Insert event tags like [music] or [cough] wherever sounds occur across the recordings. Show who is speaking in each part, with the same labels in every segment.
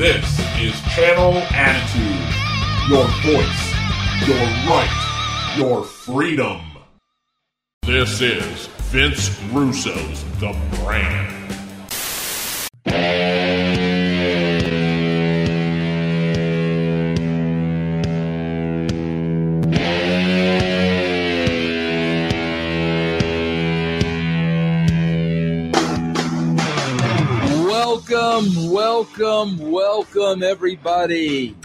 Speaker 1: This is Channel Attitude. Your voice, your right, your freedom. This is Vince Russo's The Brand.
Speaker 2: Welcome, welcome, everybody,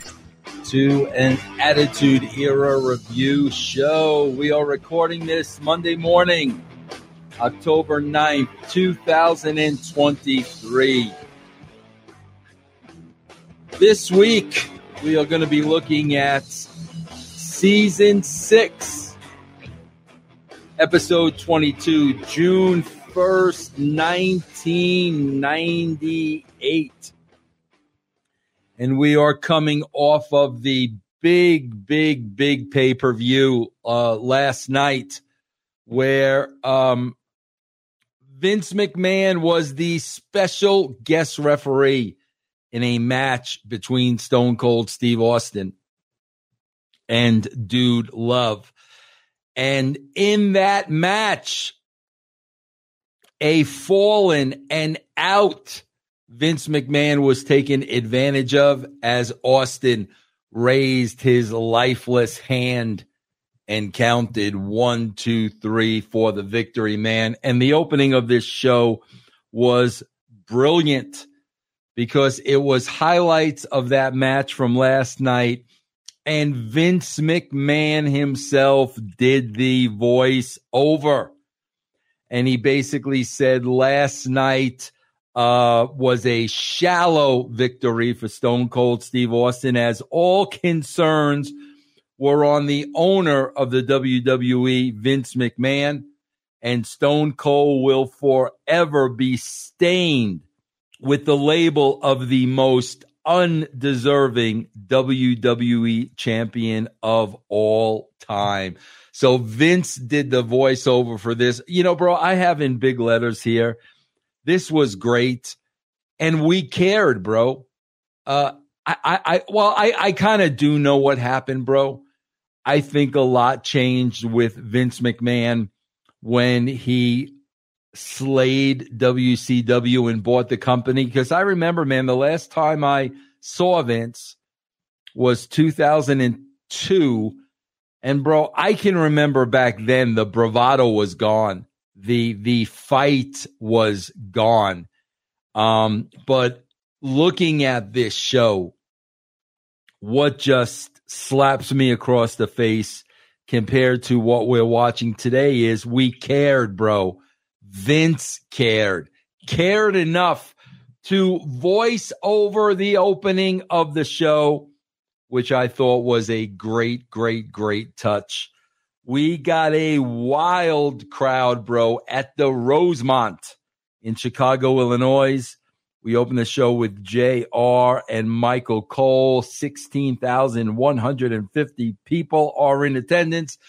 Speaker 2: to an Attitude Era review show. We are recording this Monday morning, October 9th, 2023. This week, we are going to be looking at season six, episode 22, June 1st, 1998. And we are coming off of the big, big, big pay per view uh, last night where um, Vince McMahon was the special guest referee in a match between Stone Cold Steve Austin and Dude Love. And in that match, a fallen and out Vince McMahon was taken advantage of as Austin raised his lifeless hand and counted one, two, three for the victory, man. And the opening of this show was brilliant because it was highlights of that match from last night. And Vince McMahon himself did the voice over and he basically said last night uh, was a shallow victory for Stone Cold Steve Austin, as all concerns were on the owner of the WWE, Vince McMahon, and Stone Cold will forever be stained with the label of the most undeserving WWE champion of all time. So Vince did the voiceover for this. You know, bro, I have in big letters here. This was great. And we cared, bro. Uh, I, I, I well, I, I kind of do know what happened, bro. I think a lot changed with Vince McMahon when he slayed WCW and bought the company. Because I remember, man, the last time I saw Vince was 2002 and bro, I can remember back then the bravado was gone. The the fight was gone. Um, but looking at this show, what just slaps me across the face compared to what we're watching today is we cared, bro. Vince cared, cared enough to voice over the opening of the show which I thought was a great, great, great touch. We got a wild crowd, bro, at the Rosemont in Chicago, Illinois. We opened the show with JR and Michael Cole. 16,150 people are in attendance.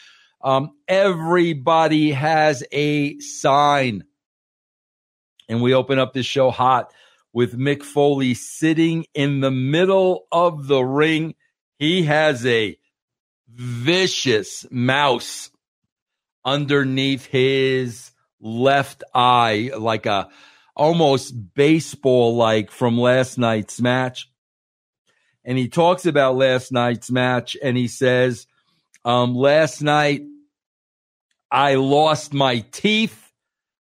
Speaker 2: Um, everybody has a sign. And we open up this show hot with Mick Foley sitting in the middle of the ring he has a vicious mouse underneath his left eye, like a almost baseball like from last night's match. And he talks about last night's match and he says, um, last night I lost my teeth.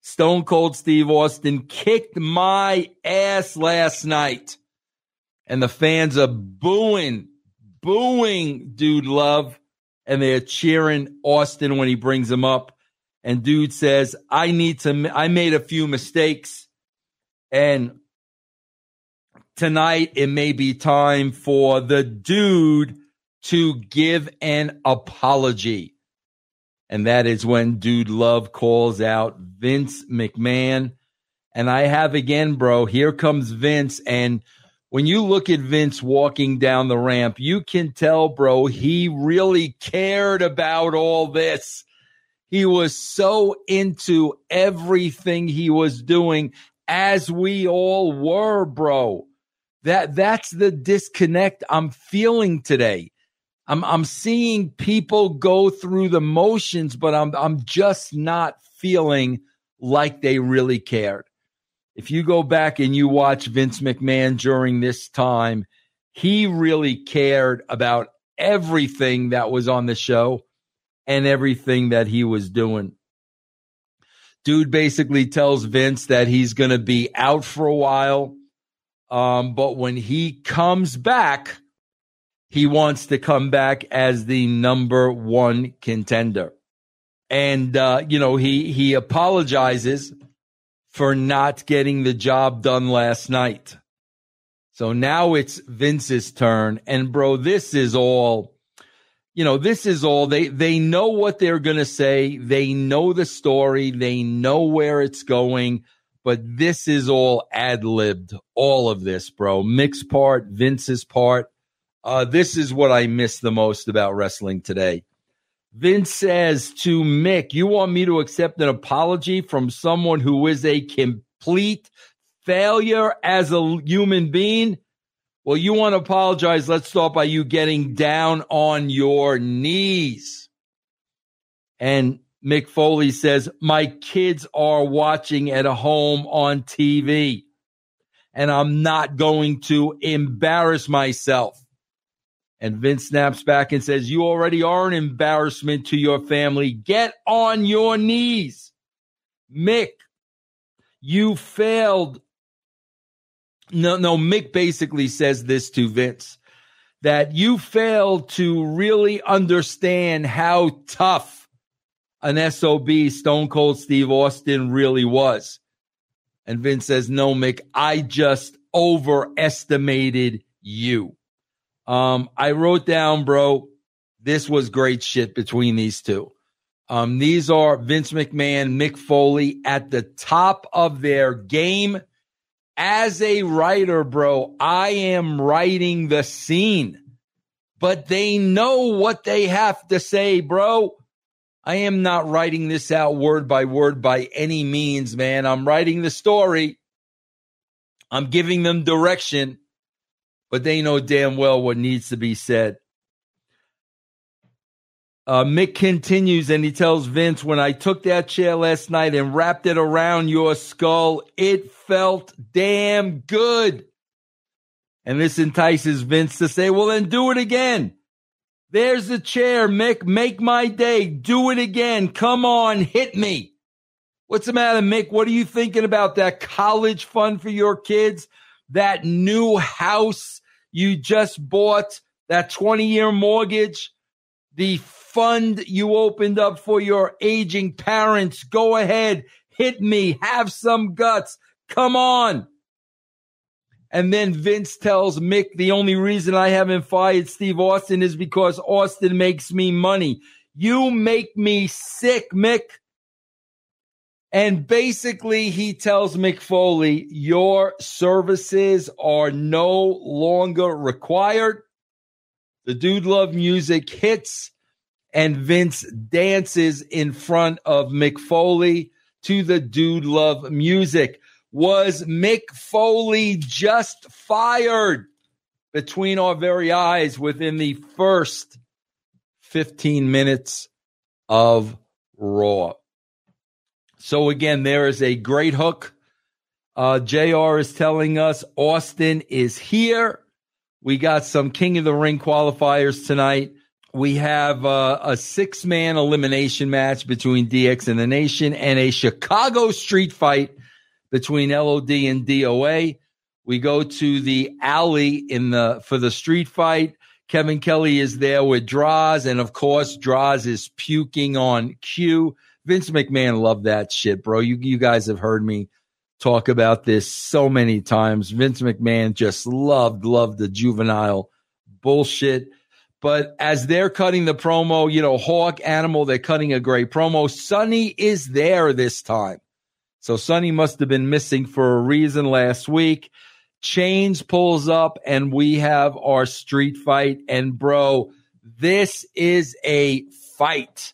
Speaker 2: Stone Cold Steve Austin kicked my ass last night. And the fans are booing booing Dude Love and they're cheering Austin when he brings him up. And Dude says, I need to, I made a few mistakes. And tonight it may be time for the dude to give an apology. And that is when Dude Love calls out Vince McMahon. And I have again, bro, here comes Vince. And when you look at Vince walking down the ramp, you can tell, bro, he really cared about all this. He was so into everything he was doing, as we all were, bro. That that's the disconnect I'm feeling today. I'm I'm seeing people go through the motions, but I'm I'm just not feeling like they really cared. If you go back and you watch Vince McMahon during this time, he really cared about everything that was on the show and everything that he was doing. Dude basically tells Vince that he's going to be out for a while. Um, but when he comes back, he wants to come back as the number one contender. And, uh, you know, he, he apologizes for not getting the job done last night. So now it's Vince's turn. And bro, this is all, you know, this is all they, they know what they're going to say. They know the story. They know where it's going, but this is all ad libbed. All of this, bro. Mick's part, Vince's part. Uh, this is what I miss the most about wrestling today. Vince says to Mick, You want me to accept an apology from someone who is a complete failure as a human being? Well, you want to apologize. Let's start by you getting down on your knees. And Mick Foley says, My kids are watching at a home on TV, and I'm not going to embarrass myself. And Vince snaps back and says, You already are an embarrassment to your family. Get on your knees. Mick, you failed. No, no, Mick basically says this to Vince that you failed to really understand how tough an SOB Stone Cold Steve Austin really was. And Vince says, No, Mick, I just overestimated you. Um, I wrote down, bro, this was great shit between these two. Um, these are Vince McMahon, Mick Foley at the top of their game. As a writer, bro, I am writing the scene, but they know what they have to say, bro. I am not writing this out word by word by any means, man. I'm writing the story. I'm giving them direction but they know damn well what needs to be said. Uh, Mick continues and he tells Vince, when I took that chair last night and wrapped it around your skull, it felt damn good. And this entices Vince to say, well, then do it again. There's the chair, Mick. Make my day. Do it again. Come on, hit me. What's the matter, Mick? What are you thinking about that college fund for your kids? That new house you just bought, that 20 year mortgage, the fund you opened up for your aging parents. Go ahead, hit me, have some guts. Come on. And then Vince tells Mick, the only reason I haven't fired Steve Austin is because Austin makes me money. You make me sick, Mick. And basically, he tells Mick Foley, your services are no longer required. The Dude Love music hits, and Vince dances in front of Mick Foley to the Dude Love music. Was Mick Foley just fired between our very eyes within the first 15 minutes of Raw? So again, there is a great hook. Uh, JR is telling us Austin is here. We got some King of the Ring qualifiers tonight. We have uh, a six man elimination match between DX and the Nation and a Chicago street fight between LOD and DOA. We go to the alley in the for the street fight. Kevin Kelly is there with Droz, and of course, Droz is puking on cue. Vince McMahon loved that shit, bro. You you guys have heard me talk about this so many times. Vince McMahon just loved loved the juvenile bullshit. But as they're cutting the promo, you know, Hawk Animal, they're cutting a great promo. Sunny is there this time. So Sunny must have been missing for a reason last week. Chainz pulls up and we have our street fight. And bro, this is a fight.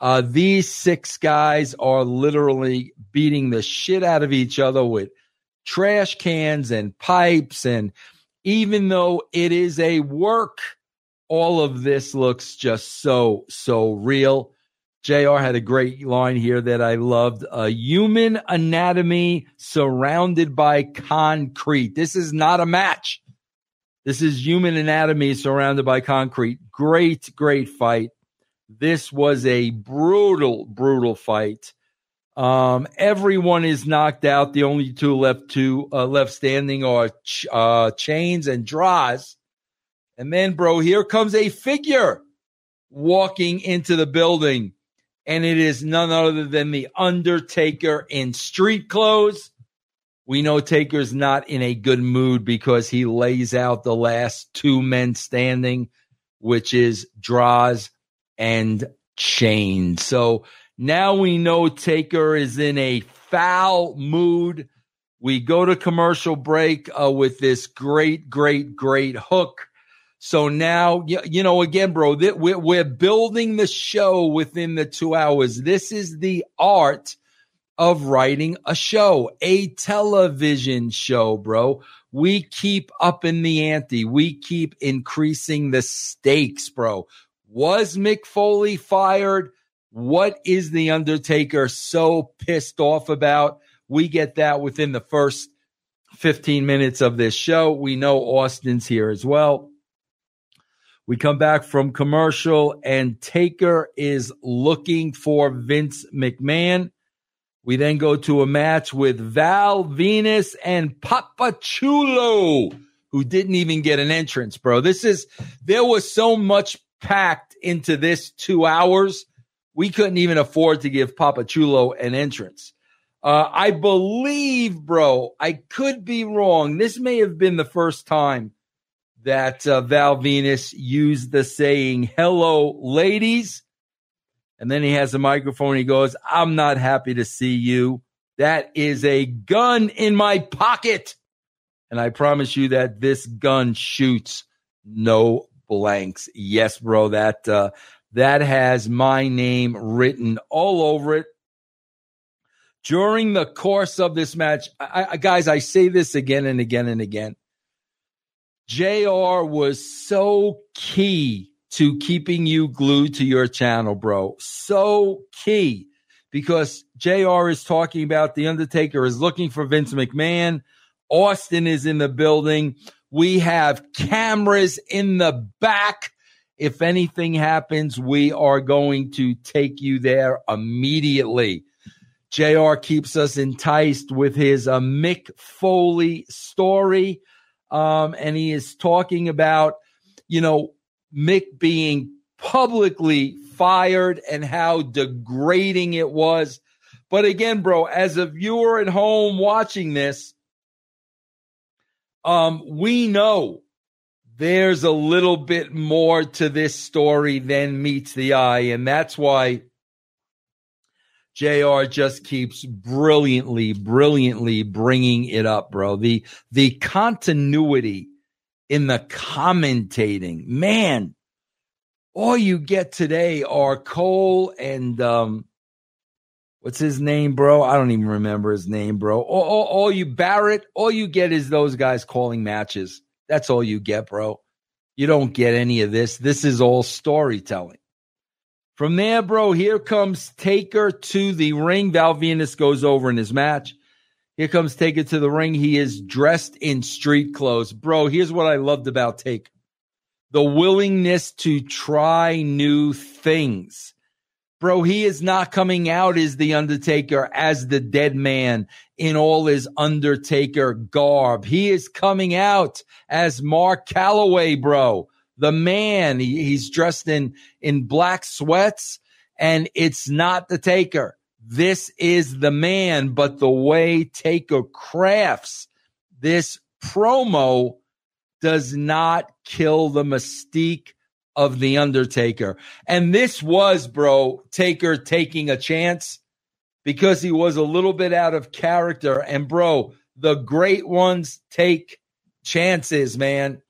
Speaker 2: Uh, these six guys are literally beating the shit out of each other with trash cans and pipes and even though it is a work, all of this looks just so, so real. JR had a great line here that I loved. A human anatomy surrounded by concrete. This is not a match. This is human anatomy surrounded by concrete. Great, great fight. This was a brutal, brutal fight. Um, everyone is knocked out. The only two left two uh, left standing are ch- uh, Chainz and Droz. And then, bro, here comes a figure walking into the building and it is none other than the Undertaker in street clothes. We know Taker's not in a good mood because he lays out the last two men standing, which is Droz and Chain. So now we know Taker is in a foul mood. We go to commercial break uh, with this great, great, great hook so now, you know, again, bro, we're building the show within the two hours. This is the art of writing a show, a television show, bro. We keep up in the ante. We keep increasing the stakes, bro. Was Mick Foley fired? What is The Undertaker so pissed off about? We get that within the first 15 minutes of this show. We know Austin's here as well. We come back from commercial, and Taker is looking for Vince McMahon. We then go to a match with Val Venis and Papa Chulo, who didn't even get an entrance, bro. This is, there was so much packed into this two hours. We couldn't even afford to give Papa Chulo an entrance. Uh, I believe, bro, I could be wrong. This may have been the first time that uh, Val Venis used the saying, hello, ladies. And then he has a microphone. He goes, I'm not happy to see you. That is a gun in my pocket. And I promise you that this gun shoots no blanks. Yes, bro, that, uh, that has my name written all over it. During the course of this match, I, I, guys, I say this again and again and again. JR was so key to keeping you glued to your channel, bro. So key because JR is talking about The Undertaker is looking for Vince McMahon. Austin is in the building. We have cameras in the back. If anything happens, we are going to take you there immediately. JR keeps us enticed with his uh, Mick Foley story um, and he is talking about, you know, Mick being publicly fired and how degrading it was. But again, bro, as a viewer at home watching this, um, we know there's a little bit more to this story than meets the eye. And that's why JR just keeps brilliantly, brilliantly bringing it up, bro. The, the continuity in the commentating, man, all you get today are Cole and, um, what's his name, bro? I don't even remember his name, bro. All, all, all you Barrett, all you get is those guys calling matches. That's all you get, bro. You don't get any of this. This is all storytelling. From there, bro, here comes Taker to the ring. Val Venis goes over in his match. Here comes Taker to the ring. He is dressed in street clothes. Bro, here's what I loved about Taker the willingness to try new things. Bro, he is not coming out as the Undertaker, as the dead man in all his Undertaker garb. He is coming out as Mark Calaway, bro the man. He, he's dressed in, in black sweats and it's not the taker. This is the man, but the way Taker crafts this promo does not kill the mystique of the Undertaker. And this was, bro, Taker taking a chance because he was a little bit out of character. And, bro, the great ones take chances, man.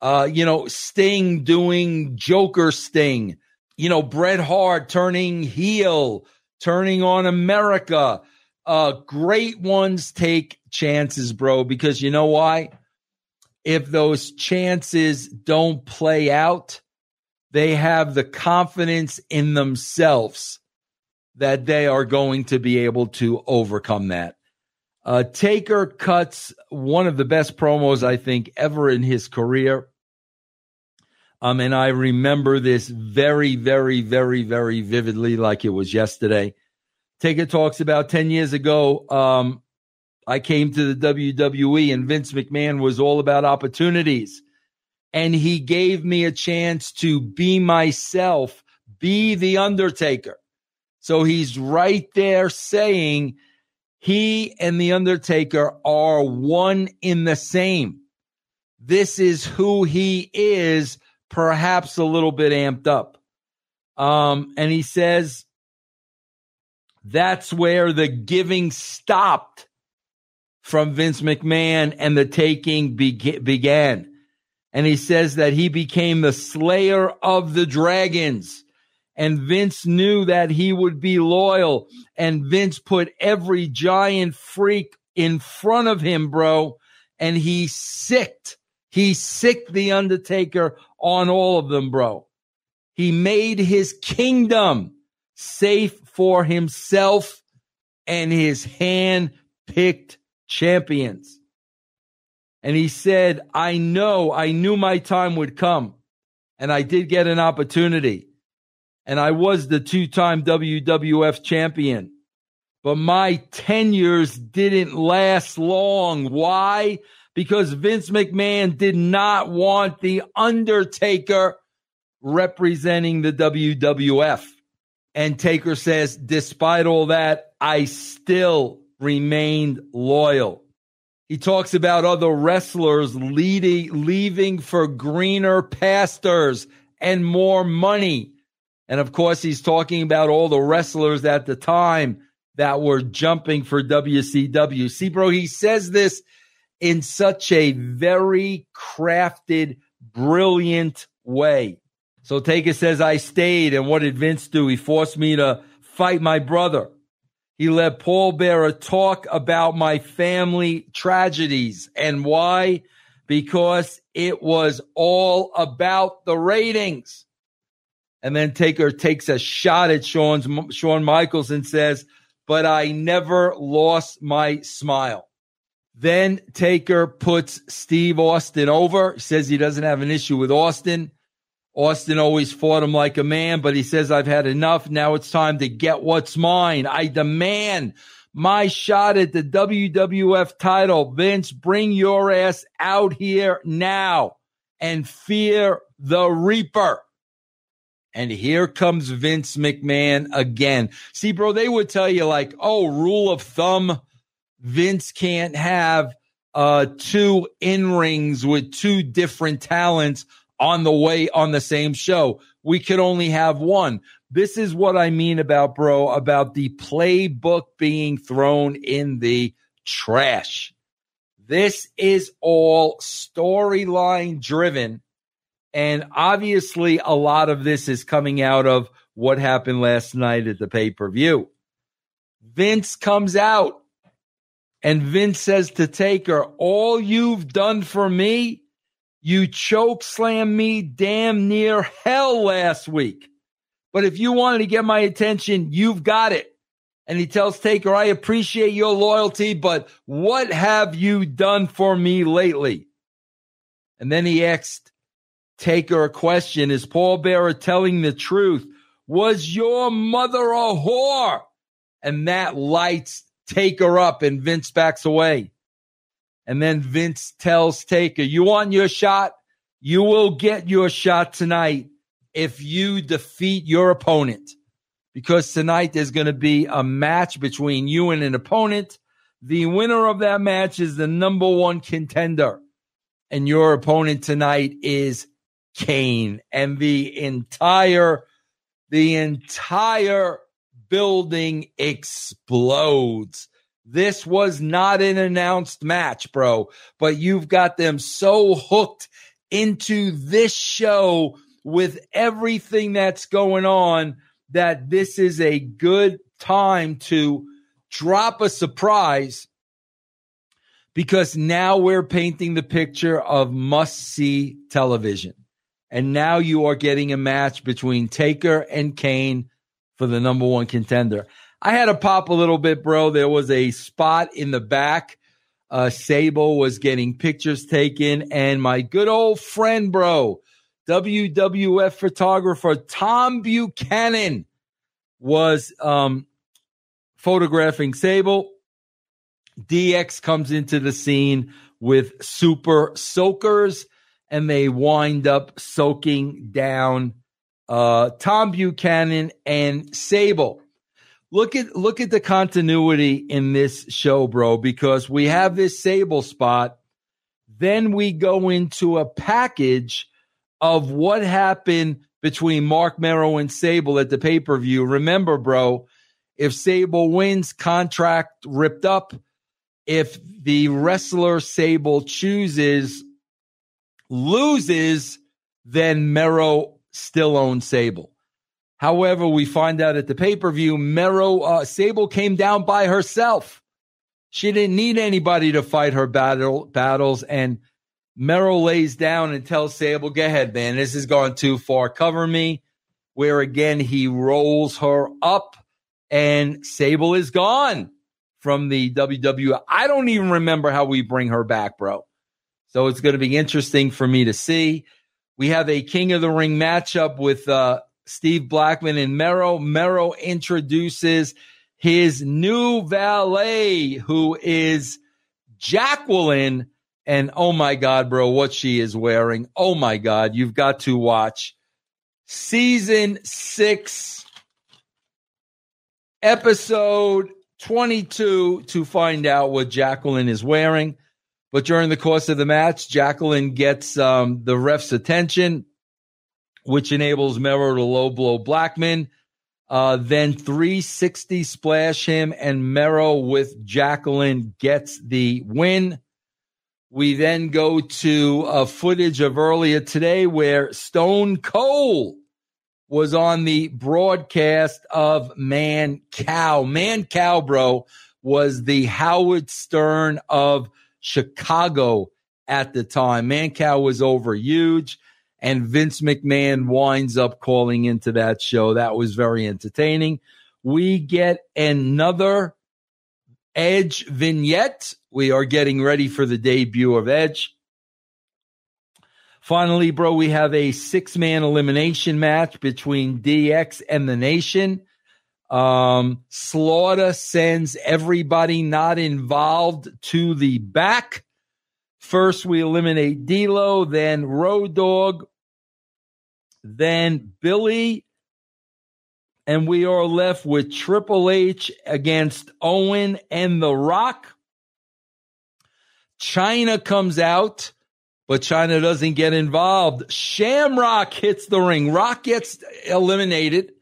Speaker 2: Uh, you know, Sting doing Joker Sting. You know, Bret Hart turning heel, turning on America. Uh, great ones take chances, bro, because you know why? if those chances don't play out, they have the confidence in themselves that they are going to be able to overcome that. Uh, Taker cuts one of the best promos, I think, ever in his career. Um, and I remember this very, very, very, very vividly, like it was yesterday. Taker talks about 10 years ago. Um, I came to the WWE and Vince McMahon was all about opportunities. And he gave me a chance to be myself, be the Undertaker. So he's right there saying he and the Undertaker are one in the same. This is who he is, perhaps a little bit amped up. Um, and he says that's where the giving stopped from Vince McMahon and the taking be- began. And he says that he became the slayer of the dragons. And Vince knew that he would be loyal. And Vince put every giant freak in front of him, bro. And he sicked. He sicked the Undertaker on all of them, bro. He made his kingdom safe for himself and his hand picked champions. And he said, I know, I knew my time would come. And I did get an opportunity. And I was the two time WWF champion. But my tenures didn't last long. Why? Because Vince McMahon did not want The Undertaker representing the WWF. And Taker says, despite all that, I still remained loyal. He talks about other wrestlers leading, leaving for greener pastures and more money. And of course, he's talking about all the wrestlers at the time that were jumping for WCW. See, bro, he says this in such a very crafted, brilliant way. So Taker says, I stayed. And what did Vince do? He forced me to fight my brother. He let Paul Bearer talk about my family tragedies. And why? Because it was all about the ratings. And then Taker takes a shot at Shawn's, Shawn Michaels and says, but I never lost my smile. Then Taker puts Steve Austin over, says he doesn't have an issue with Austin. Austin always fought him like a man, but he says, I've had enough. Now it's time to get what's mine. I demand my shot at the WWF title. Vince, bring your ass out here now and fear the Reaper. And here comes Vince McMahon again. See, bro, they would tell you like, oh, rule of thumb, Vince can't have uh two in rings with two different talents on the way on the same show. We could only have one. This is what I mean about, bro, about the playbook being thrown in the trash. This is all storyline driven. And obviously, a lot of this is coming out of what happened last night at the pay per view. Vince comes out and Vince says to Taker, All you've done for me you choke slam me damn near hell last week. But if you wanted to get my attention, you've got it. And he tells Taker, I appreciate your loyalty, but what have you done for me lately? And then he asked Taker a question Is Paul Bearer telling the truth? Was your mother a whore? And that lights Taker up, and Vince backs away. And then Vince tells Taker, You want your shot? You will get your shot tonight if you defeat your opponent. Because tonight there's going to be a match between you and an opponent. The winner of that match is the number one contender. And your opponent tonight is Kane. And the entire, the entire building explodes. This was not an announced match, bro, but you've got them so hooked into this show with everything that's going on that this is a good time to drop a surprise because now we're painting the picture of must see television. And now you are getting a match between Taker and Kane for the number one contender. I had to pop a little bit, bro. There was a spot in the back. Uh, Sable was getting pictures taken, and my good old friend, bro, WWF photographer Tom Buchanan was um, photographing Sable. DX comes into the scene with super soakers and they wind up soaking down uh, Tom Buchanan and Sable. Look at look at the continuity in this show, bro, because we have this Sable spot. Then we go into a package of what happened between Mark Mero and Sable at the pay per view. Remember, bro, if Sable wins, contract ripped up if the wrestler Sable chooses loses, then Mero still owns Sable. However, we find out at the pay per view, Mero uh, Sable came down by herself. She didn't need anybody to fight her battle battles, and Mero lays down and tells Sable, "Go ahead, man. This has gone too far. Cover me." Where again he rolls her up, and Sable is gone from the WWE. I don't even remember how we bring her back, bro. So it's going to be interesting for me to see. We have a King of the Ring matchup with uh, Steve Blackman and Mero. Mero introduces his new valet, who is Jacqueline. And oh my God, bro, what she is wearing. Oh my God, you've got to watch season six, episode 22 to find out what Jacqueline is wearing. But during the course of the match, Jacqueline gets um, the ref's attention, which enables Mero to low blow Blackman. Uh, then 360 splash him, and Mero with Jacqueline gets the win. We then go to a footage of earlier today where Stone Cold was on the broadcast of Man Cow. Mancow, bro, was the Howard Stern of Chicago at the time. Mancow was over huge, and Vince McMahon winds up calling into that show. That was very entertaining. We get another Edge vignette. We are getting ready for the debut of Edge. Finally, bro, we have a six man elimination match between DX and the Nation. Um, Slaughter sends everybody not involved to the back. First, we eliminate D'Lo, then Road Dog, then Billy, and we are left with Triple H against Owen and The Rock. Chyna comes out but Chyna doesn't get involved. Shamrock hits the ring. Rock gets eliminated.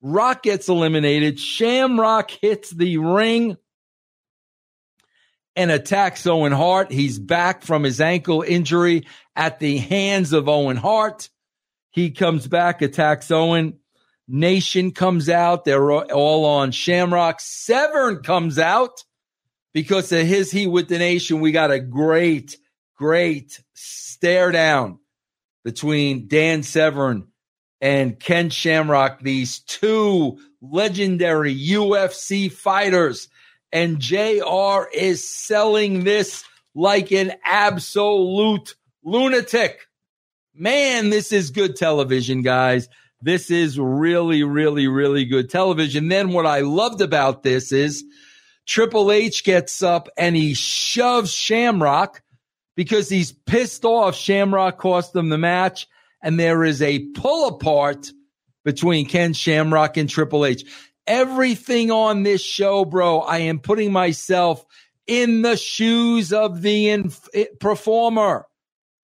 Speaker 2: Rock gets eliminated. Shamrock hits the ring and attacks Owen Hart. He's back from his ankle injury at the hands of Owen Hart. He comes back, attacks Owen. Nation comes out. They're all on Shamrock. Severn comes out because of his heat with the nation. We got a great great stare down between Dan Severn and Ken Shamrock, these two legendary UFC fighters. And JR is selling this like an absolute lunatic. Man, this is good television, guys. This is really, really, really good television. Then what I loved about this is Triple H gets up and he shoves Shamrock because he's pissed off. Shamrock cost him the match, and there is a pull apart between Ken Shamrock and Triple H. Everything on this show, bro, I am putting myself in the shoes of the inf- eh, performer.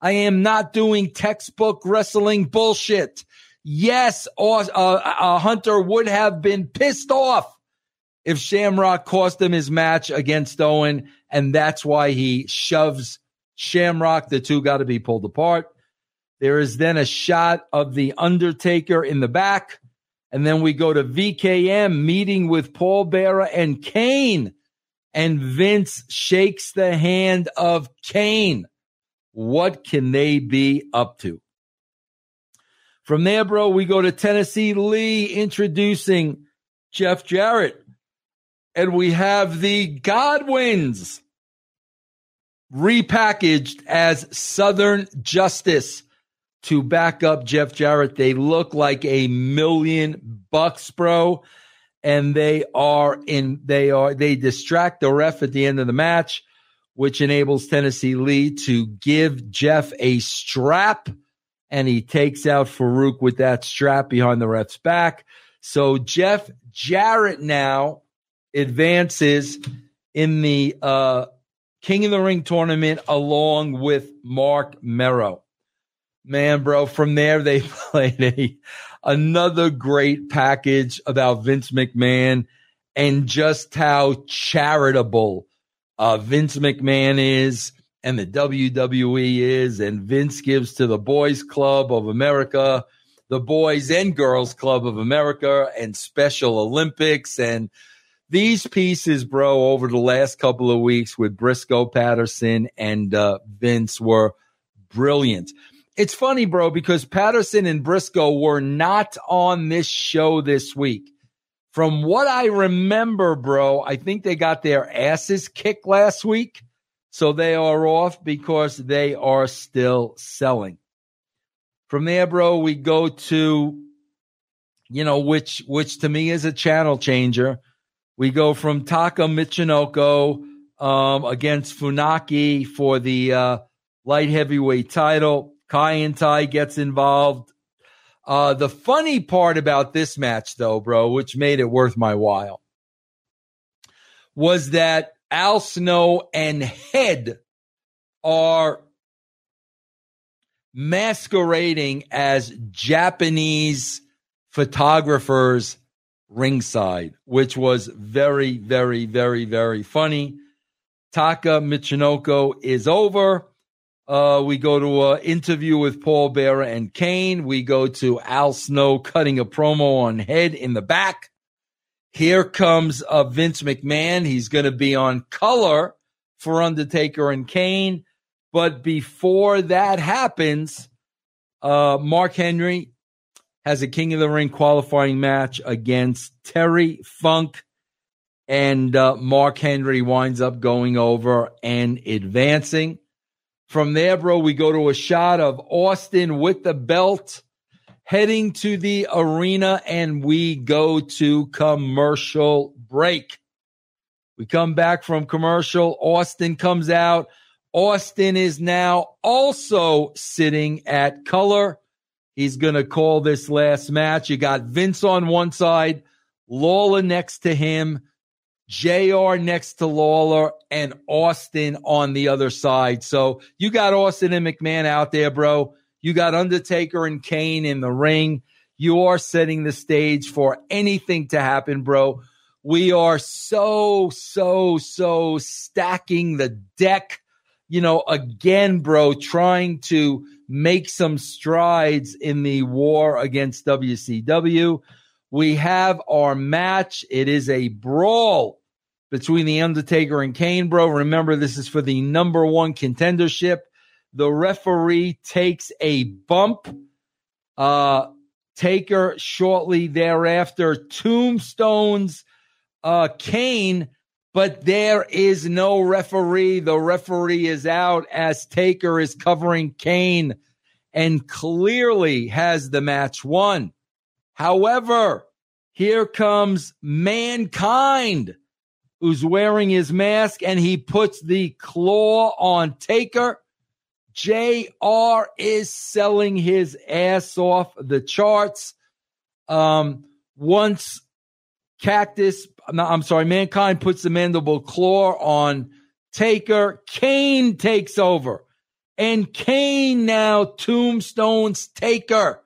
Speaker 2: I am not doing textbook wrestling bullshit. Yes, or, uh, Hunter would have been pissed off if Shamrock cost him his match against Owen, and that's why he shoves Shamrock. The two got to be pulled apart. There is then a shot of the Undertaker in the back. And then we go to VKM meeting with Paul Bearer and Kane. and Vince shakes the hand of Kane. What can they be up to? From there, bro, we go to Tennessee Lee introducing Jeff Jarrett. And we have the Godwins repackaged as Southern Justice to back up Jeff Jarrett. They look like a million bucks, bro. And they are in, they are, they distract the ref at the end of the match, which enables Tennessee Lee to give Jeff a strap and he takes out Farouk with that strap behind the ref's back. So Jeff Jarrett now advances in the uh, King of the Ring tournament along with Mark Mero. Man, bro, from there they [laughs] played a another great package about Vince McMahon and just how charitable uh, Vince McMahon is and the WWE is, and Vince gives to the Boys Club of America, the Boys and Girls Club of America, and Special Olympics. And these pieces, bro, over the last couple of weeks with Briscoe Patterson and uh, Vince were brilliant. It's funny, bro, because Patterson and Briscoe were not on this show this week. From what I remember, bro, I think they got their asses kicked last week. So they are off because they are still selling. From there, bro, we go to, you know, which which to me is a channel changer. We go from Taka Michinoku um, against Funaki for the uh, light heavyweight title. Kaientai gets involved. Uh, the funny part about this match, though, bro, which made it worth my while, was that Al Snow and Head are masquerading as Japanese photographers ringside, which was very, very, very, very funny. Taka Michinoku is over. Uh, we go to an interview with Paul Bearer and Kane. We go to Al Snow cutting a promo on Head in the back. Here comes uh, Vince McMahon. He's going to be on color for Undertaker and Kane. But before that happens, uh, Mark Henry has a King of the Ring qualifying match against Terry Funk. And uh, Mark Henry winds up going over and advancing. From there, bro, we go to a shot of Austin with the belt heading to the arena and we go to commercial break. We come back from commercial. Austin comes out. Austin is now also sitting at color. He's going to call this last match. You got Vince on one side, Lawler next to him, JR next to Lawler, and Austin on the other side. So you got Austin and McMahon out there, bro. You got Undertaker and Kane in the ring. You are setting the stage for anything to happen, bro. We are so, so, so stacking the deck, you know, again, bro, trying to make some strides in the war against WCW. We have our match. It is a brawl between The Undertaker and Kane, bro. Remember, this is for the number one contendership. The referee takes a bump. Uh, Taker shortly thereafter tombstones uh, Kane, but there is no referee. The referee is out as Taker is covering Kane and clearly has the match won. However, here comes mankind who's wearing his mask and he puts the claw on Taker JR is selling his ass off the charts. Um, once Cactus, I'm sorry, Mankind puts the mandible claw on Taker, Kane takes over. And Kane now tombstones Taker.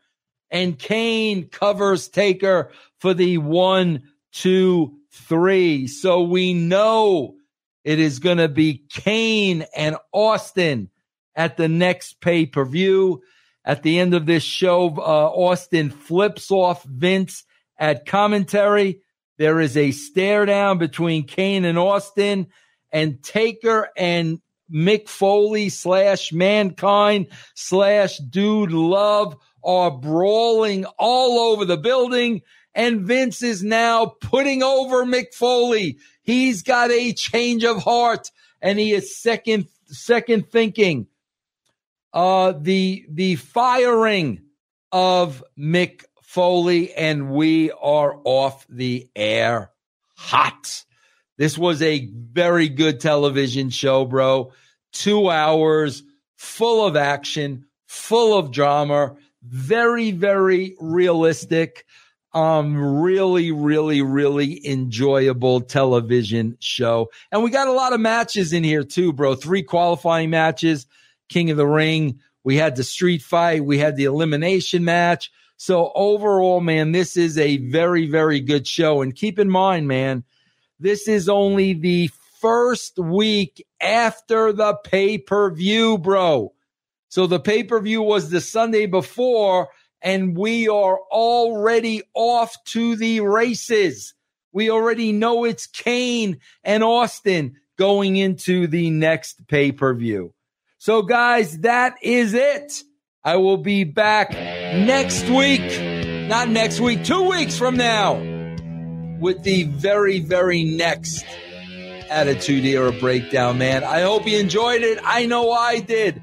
Speaker 2: And Kane covers Taker for the one, two, three. So we know it is going to be Kane and Austin at the next pay per view. At the end of this show, uh, Austin flips off Vince at commentary. There is a stare down between Kane and Austin, and Taker and Mick Foley slash Mankind slash Dude Love are brawling all over the building. And Vince is now putting over Mick Foley. He's got a change of heart and he is second, second thinking. Uh, the, the firing of Mick Foley and we are off the air hot. This was a very good television show, bro. Two hours full of action, full of drama, very, very realistic. Um, really, really, really enjoyable television show. And we got a lot of matches in here too, bro. Three qualifying matches, King of the Ring. We had the street fight. We had the elimination match. So overall, man, this is a very, very good show. And keep in mind, man, this is only the first week after the pay per view, bro. So the pay per view was the Sunday before, and we are already off to the races. We already know it's Kane and Austin going into the next pay per view. So, guys, that is it. I will be back next week, not next week, two weeks from now with the very, very next Attitude Era breakdown, man. I hope you enjoyed it. I know I did.